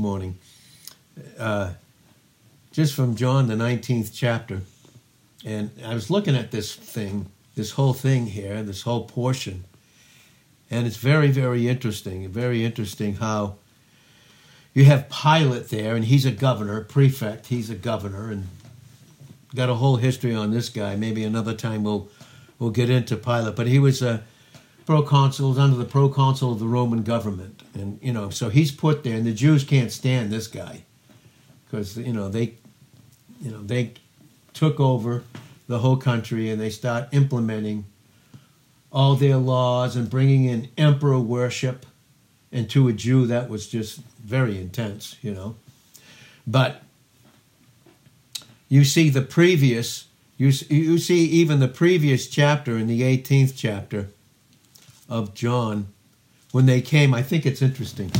morning, uh, just from John, the 19th chapter. And I was looking at this thing, this whole thing here, this whole portion. And it's very, very interesting. Very interesting how you have Pilate there, and he's a governor, prefect, he's a governor, and got a whole history on this guy. Maybe another time we'll we'll get into Pilate. But he was a proconsul, under the proconsul of the Roman government, and you know, so he's put there, and the Jews can't stand this guy because you know they, you know, they took over the whole country and they start implementing all their laws and bringing in emperor worship. And to a Jew, that was just very intense, you know. But you see the previous, you, you see even the previous chapter in the 18th chapter of John, when they came, I think it's interesting,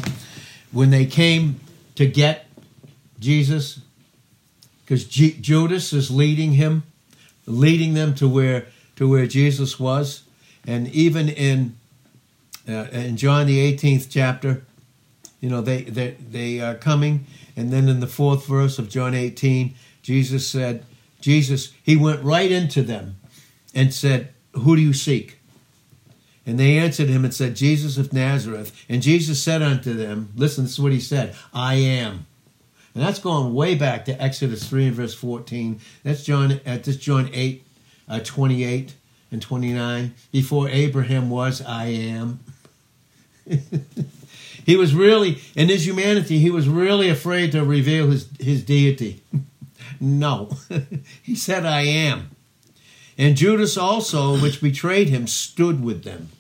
when they came to get Jesus, because Judas is leading him, leading them to where to where Jesus was, and even in uh, in John the 18th chapter, you know they they they are coming, and then in the fourth verse of John 18, Jesus said, Jesus he went right into them, and said, "Who do you seek?" And they answered him and said, Jesus of Nazareth. And Jesus said unto them, Listen, this is what he said I am. And that's going way back to Exodus 3 and verse 14. That's John at uh, this John 8, uh, 28 and 29. Before Abraham was, I am. he was really, in his humanity, he was really afraid to reveal his, his deity. no. he said, I am. And Judas also, which betrayed him, stood with them.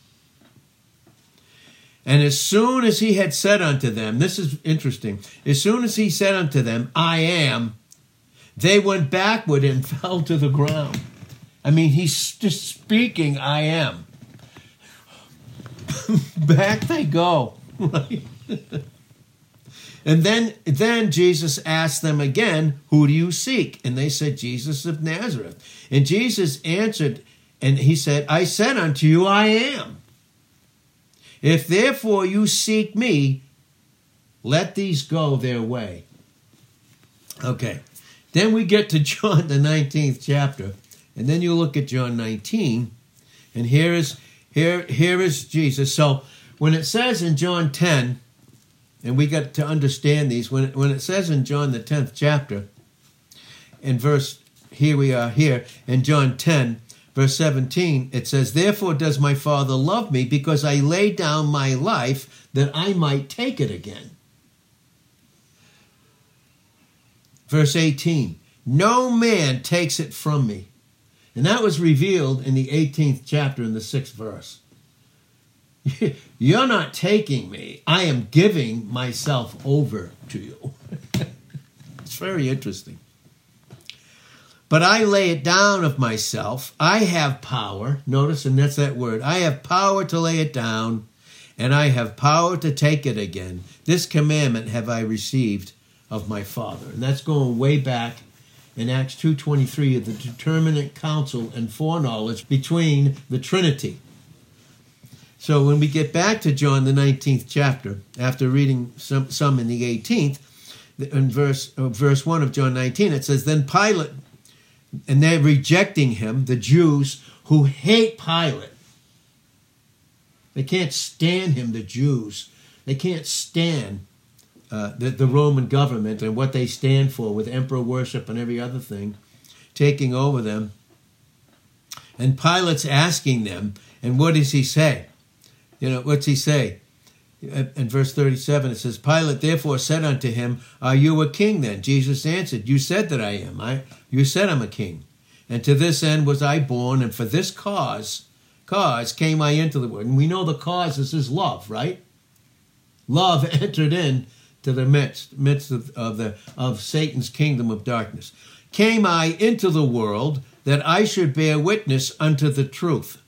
And as soon as he had said unto them, this is interesting, as soon as he said unto them, I am, they went backward and fell to the ground. I mean, he's just speaking, I am. Back they go. and then, then Jesus asked them again, Who do you seek? And they said, Jesus of Nazareth. And Jesus answered, and he said, I said unto you, I am. If therefore you seek me, let these go their way. Okay. Then we get to John, the 19th chapter. And then you look at John 19, and here is here here is Jesus. So when it says in John 10, and we got to understand these, when it, when it says in John the 10th chapter, in verse here we are here in John 10, verse 17, it says, Therefore does my Father love me, because I lay down my life that I might take it again. Verse 18, No man takes it from me. And that was revealed in the 18th chapter in the 6th verse. You're not taking me, I am giving myself over to you. it's very interesting. But I lay it down of myself. I have power. Notice, and that's that word. I have power to lay it down, and I have power to take it again. This commandment have I received of my Father. And that's going way back in Acts 2.23 of the determinate counsel and foreknowledge between the Trinity. So when we get back to John the 19th chapter, after reading some, some in the 18th, in verse, uh, verse 1 of John 19, it says, Then Pilate, and they're rejecting him, the Jews who hate Pilate. They can't stand him, the Jews. They can't stand uh, the, the Roman government and what they stand for with emperor worship and every other thing taking over them. And Pilate's asking them, and what does he say? You know, what's he say? In verse 37, it says, Pilate therefore said unto him, Are you a king then? Jesus answered, You said that I am. I, you said I'm a king. And to this end was I born, and for this cause, cause came I into the world. And we know the cause is his love, right? Love entered in to the midst, midst of, of, the, of Satan's kingdom of darkness. Came I into the world that I should bear witness unto the truth.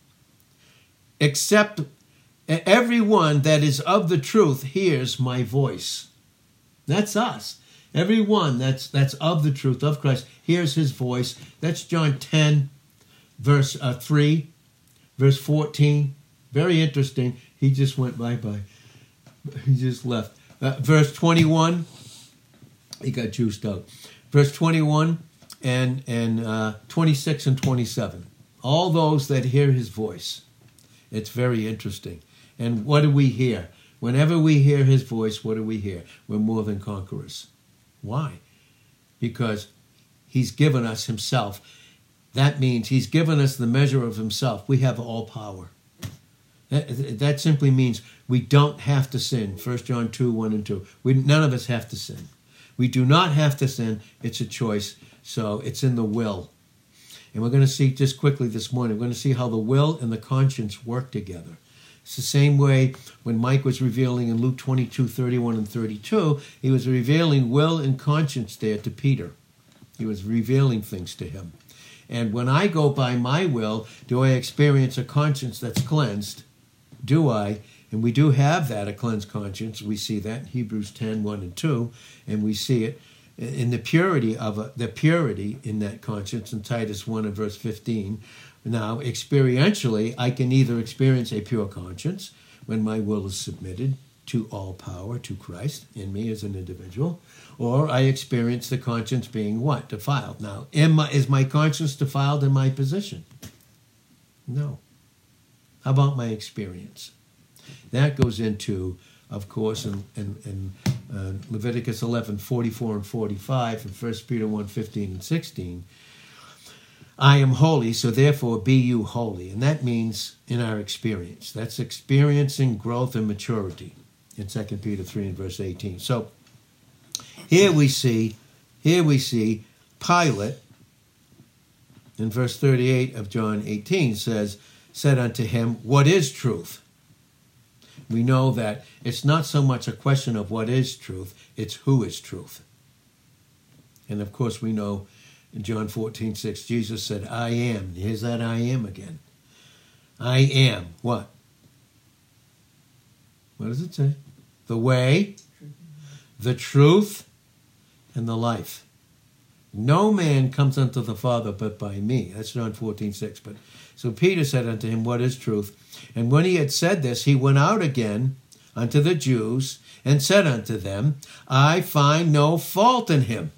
Except everyone that is of the truth hears my voice. That's us. Everyone that's that's of the truth of Christ hears his voice. That's John 10, verse uh, 3, verse 14. Very interesting. He just went bye bye. He just left. Uh, verse 21 he got juiced out. Verse 21 and, and uh, 26 and 27. All those that hear his voice. It's very interesting. And what do we hear? Whenever we hear his voice, what do we hear? We're more than conquerors. Why? Because he's given us himself. That means he's given us the measure of himself. We have all power. That, that simply means we don't have to sin. 1 John 2 1 and 2. We, none of us have to sin. We do not have to sin. It's a choice. So it's in the will. And we're going to see just quickly this morning, we're going to see how the will and the conscience work together. It's the same way when Mike was revealing in Luke 22 31 and 32, he was revealing will and conscience there to Peter. He was revealing things to him. And when I go by my will, do I experience a conscience that's cleansed? do I? And we do have that, a cleansed conscience. We see that in Hebrews 10, 1 and 2, and we see it in the purity of a, the purity in that conscience in Titus 1 and verse 15. Now, experientially, I can either experience a pure conscience when my will is submitted to all power, to Christ in me as an individual, or I experience the conscience being what? Defiled. Now, am I, is my conscience defiled in my position? No. How about my experience? That goes into, of course, in, in, in uh, Leviticus 11, 44 and 45, and 1 Peter 1, 15 and 16. I am holy, so therefore be you holy. And that means in our experience. That's experiencing growth and maturity in 2 Peter 3 and verse 18. So here we see, here we see Pilate in verse 38 of John 18 says, said unto him, What is truth? We know that it's not so much a question of what is truth, it's who is truth. And of course, we know in John 14, 6, Jesus said, I am. Here's that I am again. I am what? What does it say? The way, the truth, and the life. No man comes unto the Father but by me. That's John 14, 6. But so Peter said unto him, What is truth? And when he had said this, he went out again unto the Jews and said unto them, I find no fault in him.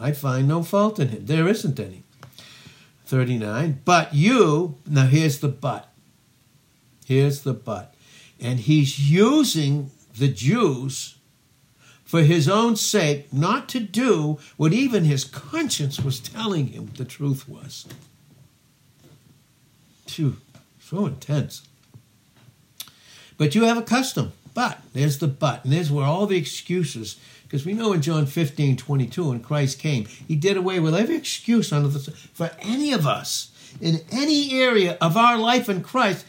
I find no fault in him. There isn't any. 39. But you, now here's the but. Here's the but. And he's using the Jews for his own sake not to do what even his conscience was telling him the truth was. Phew, so intense. But you have a custom. But, there's the but, and there's where all the excuses, because we know in John 15, 22, when Christ came, he did away with every excuse under the for any of us in any area of our life in Christ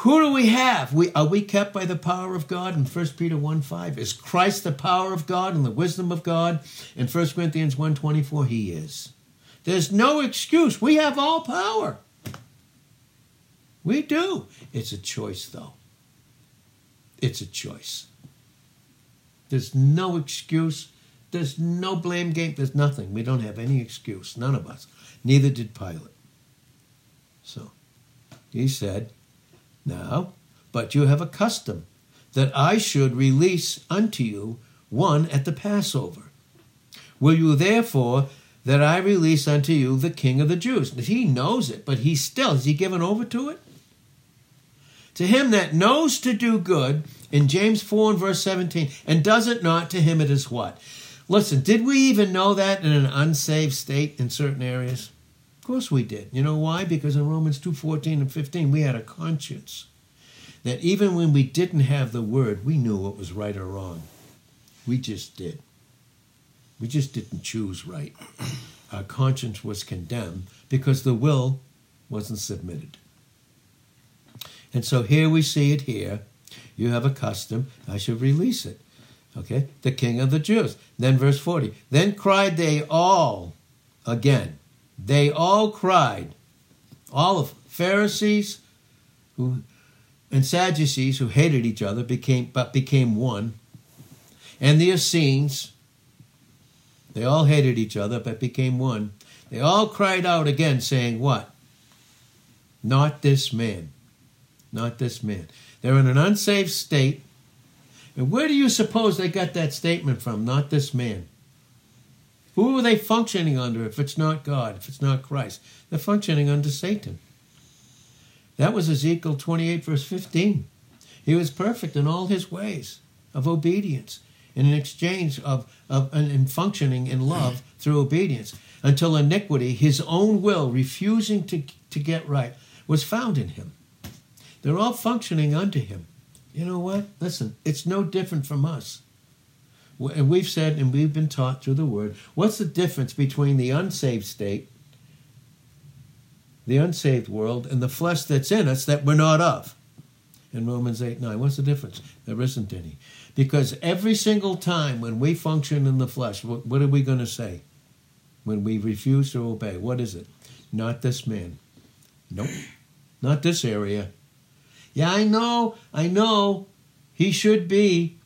who do we have? We, are we kept by the power of God in 1 Peter 1 5? Is Christ the power of God and the wisdom of God? In 1 Corinthians 1 24, he is. There's no excuse. We have all power. We do. It's a choice, though. It's a choice. There's no excuse. There's no blame game. There's nothing. We don't have any excuse. None of us. Neither did Pilate. So he said, now, but you have a custom that I should release unto you one at the Passover. Will you therefore that I release unto you the King of the Jews? He knows it, but he still, is he given over to it? To him that knows to do good, in James 4 and verse 17, and does it not, to him it is what? Listen, did we even know that in an unsaved state in certain areas? Of course we did. You know why? Because in Romans 2:14 and 15 we had a conscience that even when we didn't have the word, we knew what was right or wrong. We just did. We just didn't choose right. Our conscience was condemned because the will wasn't submitted. And so here we see it here. You have a custom, I should release it. Okay? The king of the Jews. Then verse 40. Then cried they all again they all cried. All of Pharisees who and Sadducees who hated each other became but became one. And the Essenes, they all hated each other but became one. They all cried out again, saying, What? Not this man. Not this man. They're in an unsaved state, And where do you suppose they got that statement from? Not this man. Who are they functioning under if it's not God, if it's not Christ? They're functioning under Satan. That was Ezekiel 28, verse 15. He was perfect in all his ways of obedience, in an exchange of, of and functioning in love through obedience, until iniquity, his own will, refusing to, to get right, was found in him. They're all functioning under him. You know what? Listen, it's no different from us. And we've said, and we've been taught through the word, what's the difference between the unsaved state, the unsaved world, and the flesh that's in us that we're not of? In Romans 8 9. What's the difference? There isn't any. Because every single time when we function in the flesh, what, what are we going to say? When we refuse to obey, what is it? Not this man. Nope. Not this area. Yeah, I know, I know. He should be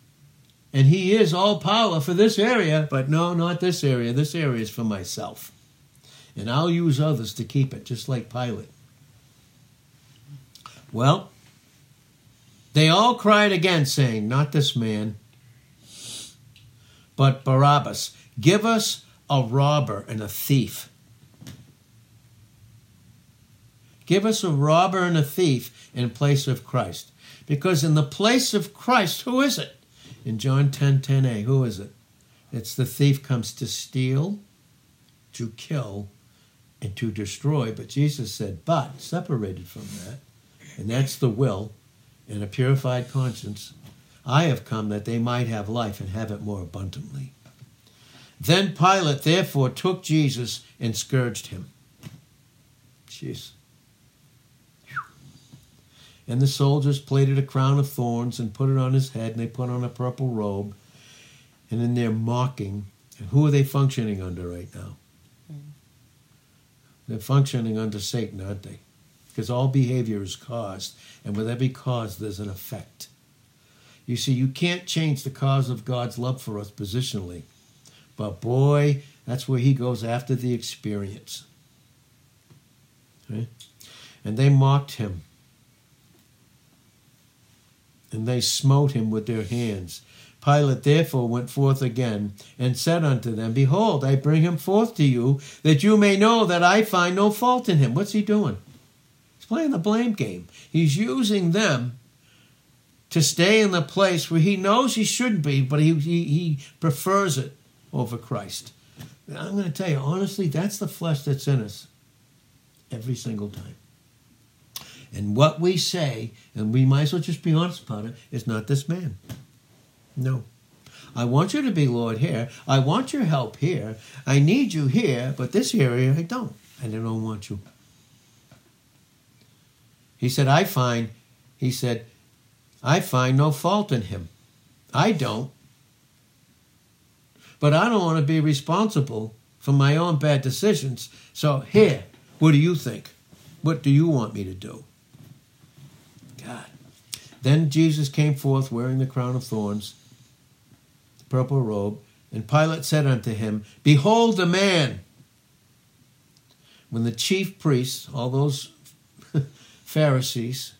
and he is all power for this area, but no, not this area. This area is for myself. And I'll use others to keep it, just like Pilate. Well, they all cried again, saying, Not this man, but Barabbas. Give us a robber and a thief. Give us a robber and a thief in place of Christ. Because in the place of Christ, who is it? In John 10 10a, who is it? It's the thief comes to steal, to kill, and to destroy. But Jesus said, but separated from that, and that's the will and a purified conscience, I have come that they might have life and have it more abundantly. Then Pilate therefore took Jesus and scourged him. And the soldiers plaited a crown of thorns and put it on his head, and they put on a purple robe. And then they're mocking. And who are they functioning under right now? Mm. They're functioning under Satan, aren't they? Because all behavior is caused, and with every cause, there's an effect. You see, you can't change the cause of God's love for us positionally. But boy, that's where he goes after the experience. Okay? And they mocked him and they smote him with their hands. Pilate therefore went forth again and said unto them, Behold, I bring him forth to you, that you may know that I find no fault in him. What's he doing? He's playing the blame game. He's using them to stay in the place where he knows he shouldn't be, but he, he, he prefers it over Christ. I'm going to tell you, honestly, that's the flesh that's in us every single time. And what we say, and we might as well just be honest about it, is not this man. No. I want you to be Lord here. I want your help here. I need you here, but this area I don't. And I don't want you. He said, I find, he said, I find no fault in him. I don't. But I don't want to be responsible for my own bad decisions. So here, what do you think? What do you want me to do? Then Jesus came forth wearing the crown of thorns, the purple robe, and Pilate said unto him, Behold the man. When the chief priests, all those Pharisees,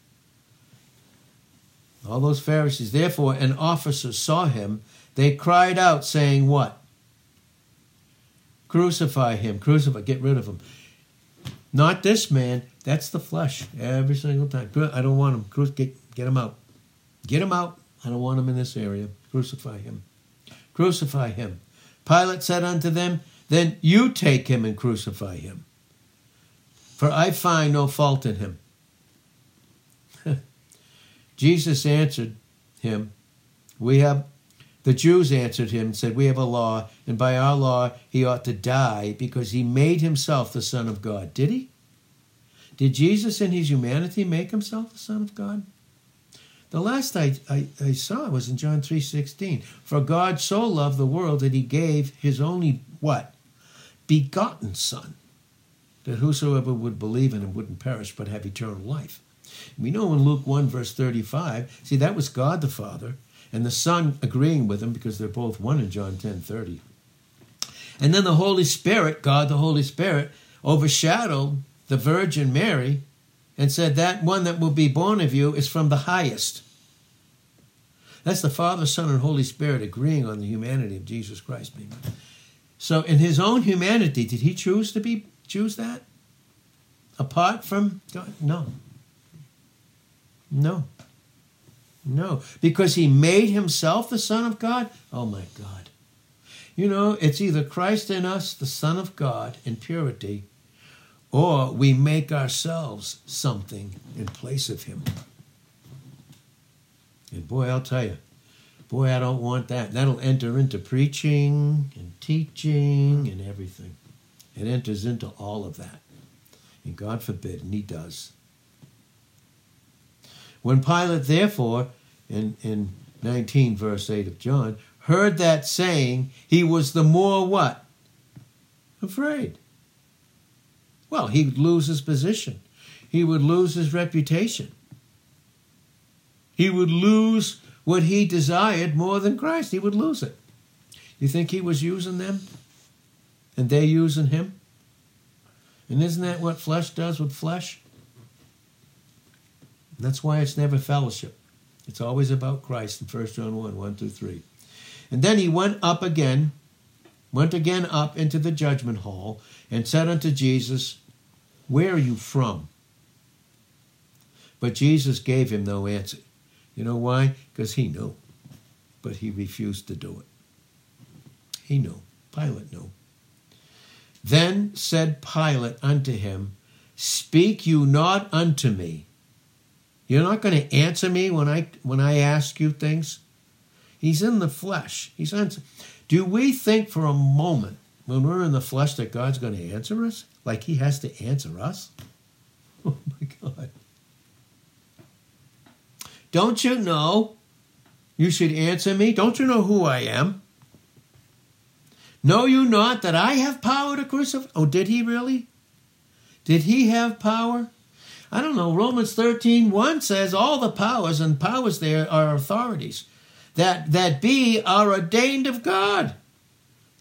all those Pharisees, therefore, an officer saw him, they cried out, saying, What? Crucify him, crucify, get rid of him. Not this man, that's the flesh every single time. I don't want him. Get, get him out. Get him out. I don't want him in this area. Crucify him. Crucify him. Pilate said unto them, Then you take him and crucify him. For I find no fault in him. Jesus answered him, We have the Jews answered him and said, We have a law, and by our law he ought to die because he made himself the Son of God. Did he? Did Jesus in his humanity make himself the Son of God? The last I, I, I saw was in John 3.16. For God so loved the world that he gave his only, what? Begotten Son, that whosoever would believe in him wouldn't perish but have eternal life. We know in Luke 1, verse 35, see, that was God the Father, and the Son agreeing with him because they're both one in John 10, 30. And then the Holy Spirit, God the Holy Spirit, overshadowed the Virgin Mary and said, That one that will be born of you is from the highest. That's the Father, Son, and Holy Spirit agreeing on the humanity of Jesus Christ. So, in his own humanity, did he choose to be choose that? Apart from God? No. No. No. Because he made himself the Son of God? Oh my God. You know, it's either Christ in us, the Son of God, in purity, or we make ourselves something in place of him. And boy, I'll tell you, boy, I don't want that. That'll enter into preaching and teaching and everything. It enters into all of that. And God forbid, and he does. When Pilate, therefore, in, in 19, verse 8 of John, heard that saying, he was the more what? Afraid. Well, he'd lose his position. He would lose his reputation. He would lose what he desired more than Christ. He would lose it. You think he was using them? And they using him? And isn't that what flesh does with flesh? That's why it's never fellowship. It's always about Christ in 1 John 1 1 through 3. And then he went up again, went again up into the judgment hall, and said unto Jesus, Where are you from? But Jesus gave him no answer. You know why? Because he knew. But he refused to do it. He knew. Pilate knew. Then said Pilate unto him, Speak you not unto me. You're not going to answer me when I when I ask you things. He's in the flesh. He's answer. Do we think for a moment when we're in the flesh that God's going to answer us? Like he has to answer us? Oh my God. Don't you know you should answer me? Don't you know who I am? Know you not that I have power to crucify? Oh, did he really? Did he have power? I don't know. Romans 13, 1 says all the powers, and powers there are authorities that, that be are ordained of God.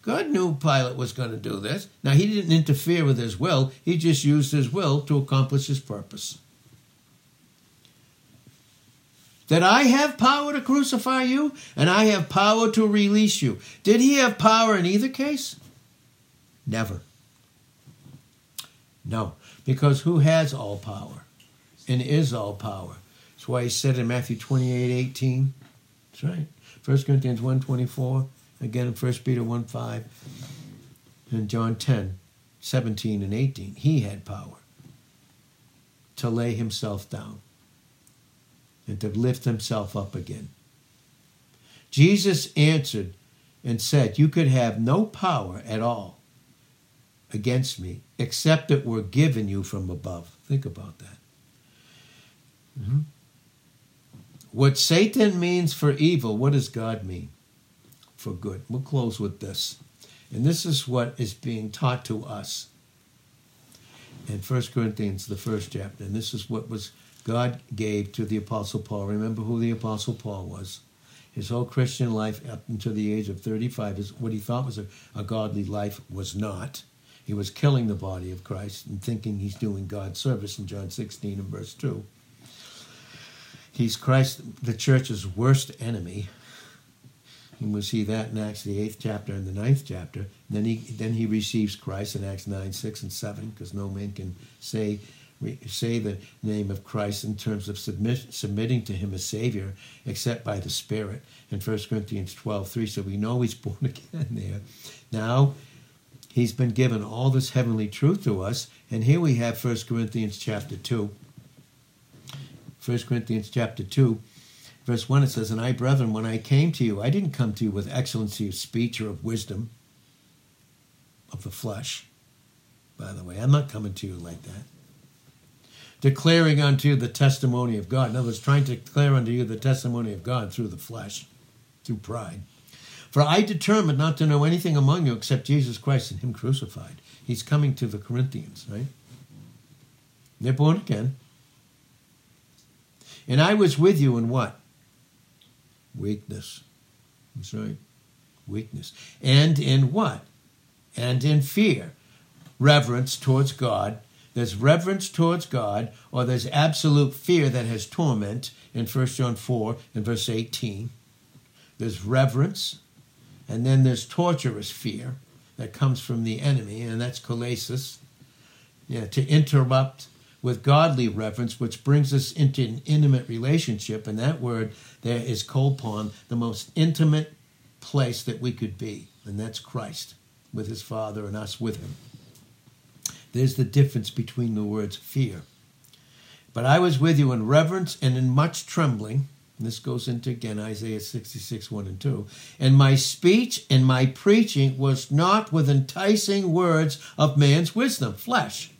God knew Pilate was going to do this. Now, he didn't interfere with his will, he just used his will to accomplish his purpose. That I have power to crucify you and I have power to release you. Did he have power in either case? Never. No, because who has all power and is all power? That's why he said in Matthew 28 18. That's right. 1 Corinthians 1 24, again in 1 Peter 1 5, and John 10 17 and 18. He had power to lay himself down and to lift himself up again. Jesus answered and said, You could have no power at all against me except it were given you from above. Think about that. Mm-hmm. What Satan means for evil, what does God mean for good? We'll close with this. And this is what is being taught to us in 1 Corinthians, the first chapter. And this is what was God gave to the Apostle Paul. Remember who the Apostle Paul was. His whole Christian life up until the age of 35 is what he thought was a, a godly life was not. He was killing the body of Christ and thinking he's doing God's service in John 16 and verse 2. He's Christ, the church's worst enemy. And we'll see that in Acts the eighth chapter and the ninth chapter. Then he then he receives Christ in Acts nine, six, and seven, because no man can say say the name of Christ in terms of submit, submitting to him as Savior, except by the Spirit in 1 Corinthians 12 3. So we know he's born again there. Now, he's been given all this heavenly truth to us. And here we have 1 Corinthians chapter 2. 1 Corinthians chapter 2, verse 1, it says, And I, brethren, when I came to you, I didn't come to you with excellency of speech or of wisdom of the flesh. By the way, I'm not coming to you like that declaring unto you the testimony of God. In other words, trying to declare unto you the testimony of God through the flesh, through pride. For I determined not to know anything among you except Jesus Christ and Him crucified. He's coming to the Corinthians, right? They're born again. And I was with you in what? Weakness. That's right. Weakness. And in what? And in fear. Reverence towards God there's reverence towards God, or there's absolute fear that has torment in 1 John 4 and verse 18. there's reverence, and then there's torturous fear that comes from the enemy, and that's kolasis. Yeah, to interrupt with godly reverence, which brings us into an intimate relationship. And that word there is kolpon, the most intimate place that we could be, and that's Christ with his Father and us with him. There's the difference between the words fear. But I was with you in reverence and in much trembling. And this goes into again Isaiah 66, 1 and 2. And my speech and my preaching was not with enticing words of man's wisdom, flesh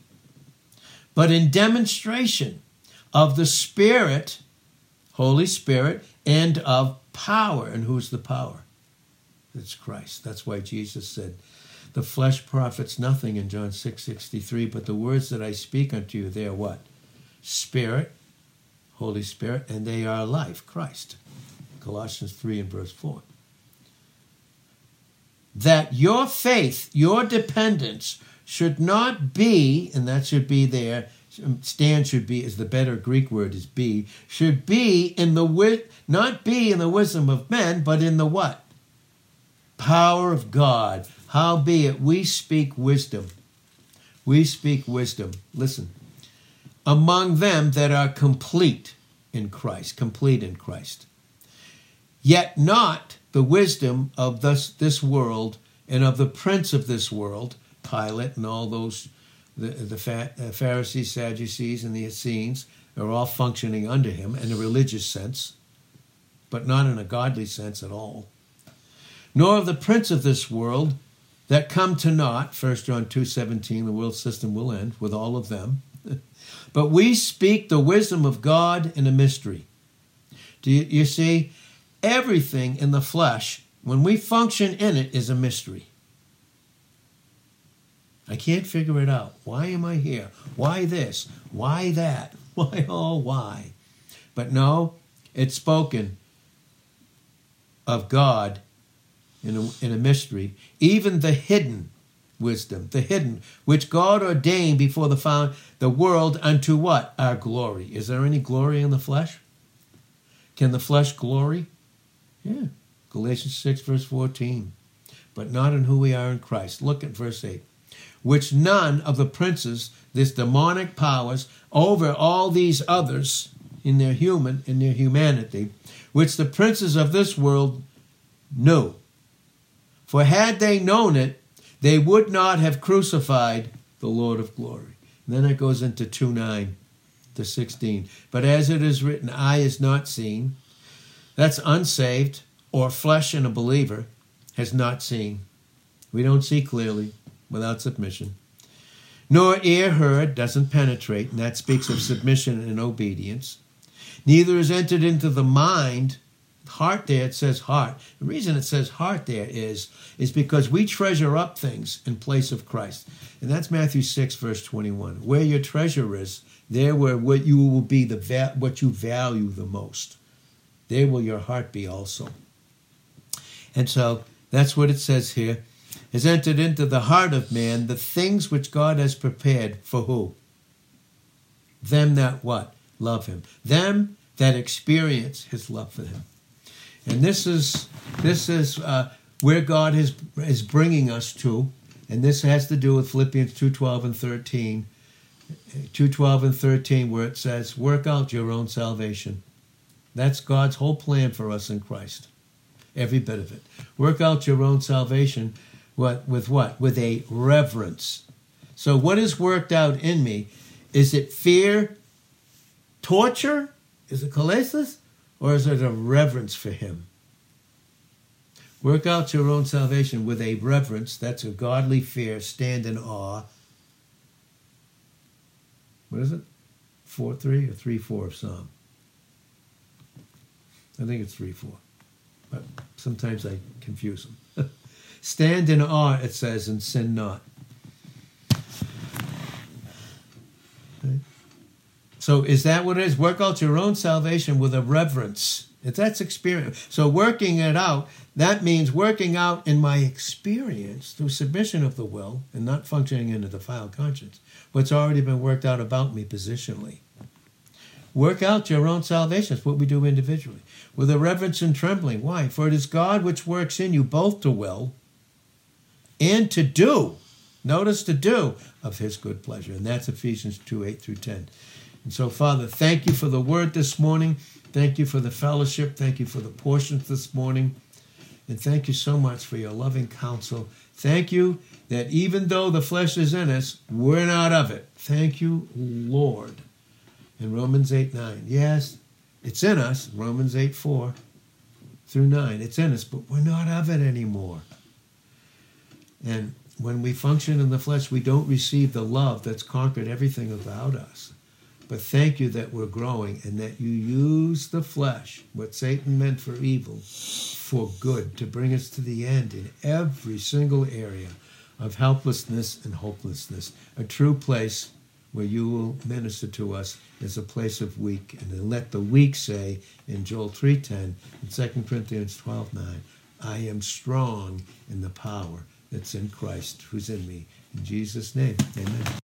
but in demonstration of the Spirit, Holy Spirit, and of power. And who's the power? It's Christ. That's why Jesus said, The flesh profits nothing in John 6 63, but the words that I speak unto you, they are what? Spirit, Holy Spirit, and they are life, Christ. Colossians 3 and verse 4. That your faith, your dependence, should not be, and that should be there, um, stand should be is the better Greek word is be, should be in the wit not be in the wisdom of men, but in the what? Power of God. Howbeit we speak wisdom. We speak wisdom. Listen. Among them that are complete in Christ, complete in Christ. Yet not the wisdom of this, this world and of the prince of this world, Pilate and all those, the, the uh, Pharisees, Sadducees, and the Essenes are all functioning under him in a religious sense, but not in a godly sense at all. Nor of the prince of this world that come to naught, 1 John 2.17, the world system will end with all of them. but we speak the wisdom of God in a mystery. Do you, you see? Everything in the flesh, when we function in it, is a mystery. I can't figure it out. Why am I here? Why this? Why that? Why, oh, why? But no, it's spoken of God in a, in a mystery, even the hidden wisdom, the hidden, which God ordained before the found the world unto what? Our glory. Is there any glory in the flesh? Can the flesh glory? Yeah. Galatians 6, verse 14. But not in who we are in Christ. Look at verse 8 which none of the princes, this demonic powers, over all these others in their human, in their humanity, which the princes of this world knew. For had they known it, they would not have crucified the Lord of glory. And then it goes into 2 9 to 16. But as it is written, eye is not seen. That's unsaved or flesh in a believer has not seen. We don't see clearly without submission. Nor ear heard doesn't penetrate, and that speaks of submission and obedience. Neither is entered into the mind. Heart there, it says heart. The reason it says heart there is, is because we treasure up things in place of Christ. And that's Matthew 6, verse 21. Where your treasure is, there where what you will be the va- what you value the most. There will your heart be also. And so that's what it says here has entered into the heart of man the things which God has prepared for who? Them that what? Love him. Them that experience his love for him. And this is this is uh, where God is is bringing us to, and this has to do with Philippians two twelve and thirteen. 2:12 and 13 where it says work out your own salvation. That's God's whole plan for us in Christ. Every bit of it. Work out your own salvation what with what? With a reverence. So what is worked out in me? Is it fear, torture? Is it kolasis? Or is it a reverence for him? Work out your own salvation with a reverence, that's a godly fear, stand in awe. What is it? 4 3 or 3 4 of Psalm? I think it's 3 4. But sometimes I confuse them. Stand in awe, it says, and sin not. So is that what it is? Work out your own salvation with a reverence. If that's experience. So working it out, that means working out in my experience through submission of the will and not functioning in a defiled conscience. What's already been worked out about me positionally. Work out your own salvation. That's what we do individually. With a reverence and trembling. Why? For it is God which works in you both to will and to do. Notice to do of his good pleasure. And that's Ephesians 2 8 through 10. And so, Father, thank you for the word this morning. Thank you for the fellowship. Thank you for the portions this morning. And thank you so much for your loving counsel. Thank you that even though the flesh is in us, we're not of it. Thank you, Lord. In Romans 8 9. Yes, it's in us. Romans 8 4 through 9. It's in us, but we're not of it anymore. And when we function in the flesh, we don't receive the love that's conquered everything about us. But thank you that we're growing and that you use the flesh, what Satan meant for evil, for good, to bring us to the end in every single area of helplessness and hopelessness. A true place where you will minister to us is a place of weak. And let the weak say in Joel 3.10 and 2 Corinthians 12.9, I am strong in the power that's in Christ who's in me. In Jesus' name, amen.